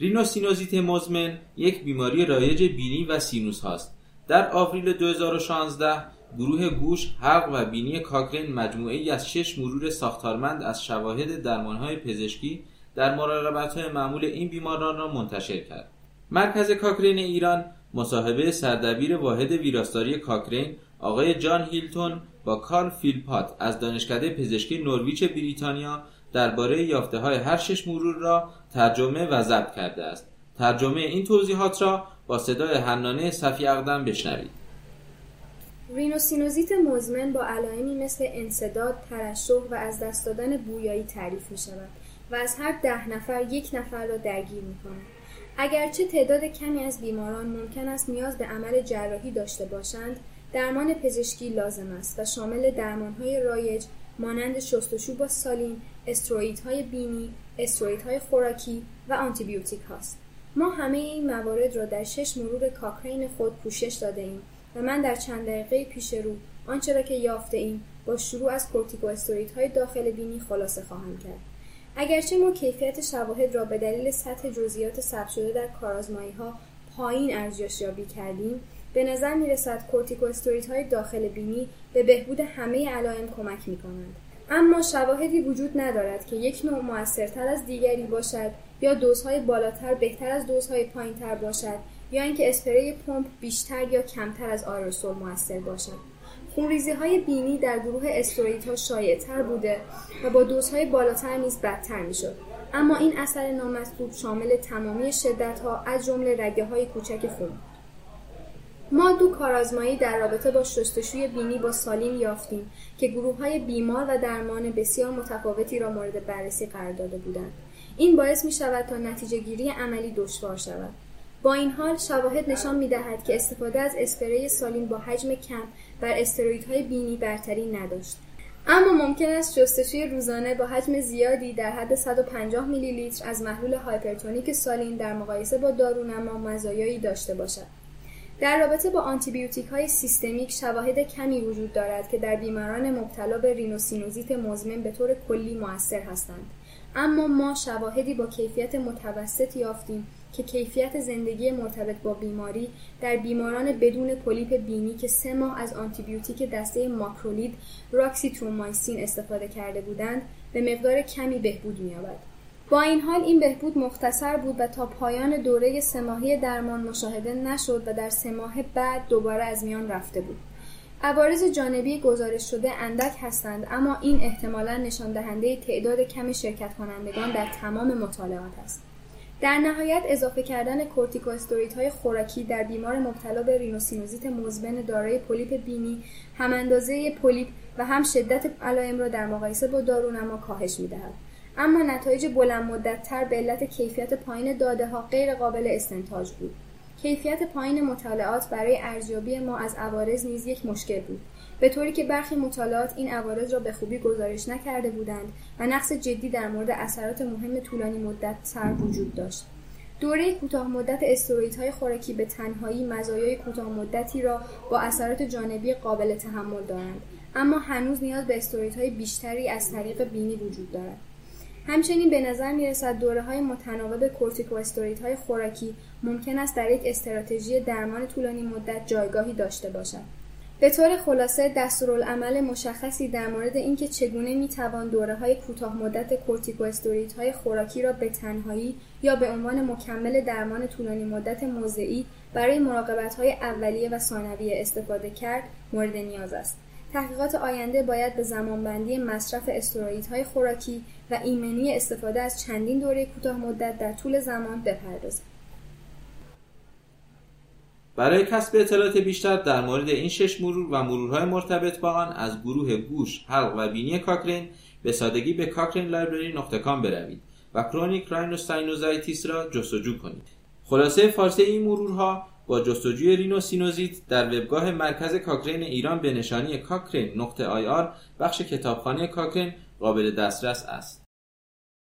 رینوسینوزیت مزمن یک بیماری رایج بینی و سینوس هاست در آوریل 2016 گروه گوش، حلق و بینی کاکرین مجموعه ای از شش مرور ساختارمند از شواهد درمانهای پزشکی در مراقبت معمول این بیماران را منتشر کرد. مرکز کاکرین ایران مصاحبه سردبیر واحد ویراستاری کاکرین آقای جان هیلتون با کارل فیلپات از دانشکده پزشکی نوریچ بریتانیا درباره یافته های هر شش مرور را ترجمه و ضبط کرده است. ترجمه این توضیحات را با صدای حنانه صفی اقدم بشنوید. رینوسینوزیت مزمن با علائمی مثل انصداد، ترشح و از دست دادن بویایی تعریف می شود و از هر ده نفر یک نفر را درگیر می کند. اگرچه تعداد کمی از بیماران ممکن است نیاز به عمل جراحی داشته باشند، درمان پزشکی لازم است و شامل درمانهای رایج مانند شستشو با سالین، استروئیدهای بینی، استروئیدهای خوراکی و آنتیبیوتیک هاست. ما همه این موارد را در شش مرور کاکرین خود پوشش داده ایم و من در چند دقیقه پیش رو آنچه را که یافته ایم با شروع از های داخل بینی خلاصه خواهم کرد. اگرچه ما کیفیت شواهد را به دلیل سطح جزئیات ثبت شده در کارآزمایی ها پایین ارزیابی کردیم به نظر می رسد های داخل بینی به بهبود همه علائم کمک می کنند. اما شواهدی وجود ندارد که یک نوع موثرتر از دیگری باشد یا دوزهای بالاتر بهتر از دوزهای پایینتر باشد یا اینکه اسپری پمپ بیشتر یا کمتر از آرسول موثر باشد. خونریزی های بینی در گروه استروئیدها شایعتر بوده و با دوزهای بالاتر نیز بدتر می‌شد. اما این اثر نامطلوب شامل تمامی شدت ها از جمله رگه های کوچک خون. ما دو کارآزمایی در رابطه با شستشوی بینی با سالیم یافتیم که گروه های بیمار و درمان بسیار متفاوتی را مورد بررسی قرار داده بودند. این باعث می شود تا نتیجه گیری عملی دشوار شود. با این حال شواهد نشان می دهد که استفاده از اسپری سالین با حجم کم بر استرویدهای بینی برتری نداشت. اما ممکن است شستشوی روزانه با حجم زیادی در حد 150 میلی لیتر از محلول هایپرتونیک سالین در مقایسه با دارونما مزایایی داشته باشد. در رابطه با آنتیبیوتیک های سیستمیک شواهد کمی وجود دارد که در بیماران مبتلا به رینوسینوزیت مزمن به طور کلی موثر هستند اما ما شواهدی با کیفیت متوسط یافتیم که کیفیت زندگی مرتبط با بیماری در بیماران بدون پولیپ بینی که سه ماه از آنتیبیوتیک دسته ماکرولید راکسیترومایسین استفاده کرده بودند به مقدار کمی بهبود می‌یابد. با این حال این بهبود مختصر بود و تا پایان دوره سه درمان مشاهده نشد و در سه ماه بعد دوباره از میان رفته بود. عوارض جانبی گزارش شده اندک هستند اما این احتمالا نشان دهنده تعداد کم شرکت کنندگان در تمام مطالعات است. در نهایت اضافه کردن های خوراکی در بیمار مبتلا به رینوسینوزیت مزمن دارای پولیپ بینی هم اندازه پولیپ و هم شدت علائم را در مقایسه با دارونما کاهش می‌دهد اما نتایج بلند مدت تر به علت کیفیت پایین داده ها غیر قابل استنتاج بود. کیفیت پایین مطالعات برای ارزیابی ما از عوارض نیز یک مشکل بود. به طوری که برخی مطالعات این عوارض را به خوبی گزارش نکرده بودند و نقص جدی در مورد اثرات مهم طولانی مدت سر وجود داشت. دوره کوتاه مدت های خوراکی به تنهایی مزایای کوتاه مدتی را با اثرات جانبی قابل تحمل دارند اما هنوز نیاز به های بیشتری از طریق بینی وجود دارد. همچنین به نظر می رسد دوره های متناوب های خوراکی ممکن است در یک استراتژی درمان طولانی مدت جایگاهی داشته باشد به طور خلاصه دستورالعمل مشخصی در مورد اینکه چگونه می‌توان دوره های کوتاه مدت های خوراکی را به تنهایی یا به عنوان مکمل درمان طولانی مدت موضعی برای مراقبت های اولیه و ثانویه استفاده کرد مورد نیاز است. تحقیقات آینده باید به زمانبندی مصرف های خوراکی و ایمنی استفاده از چندین دوره کوتاه مدت در طول زمان بپردازد. برای کسب اطلاعات بیشتر در مورد این شش مرور و مرورهای مرتبط با آن از گروه گوش، حلق و بینی کاکرین به سادگی به Cochrane Library نقطه بروید و chronic rhinosinusitis را جستجو کنید. خلاصه فارسی این مرورها با جستجوی رینوسینوزیت در وبگاه مرکز کاکرین ایران به نشانی کاکرین نقطه ir بخش کتابخانه کاکرین قابل دسترس است.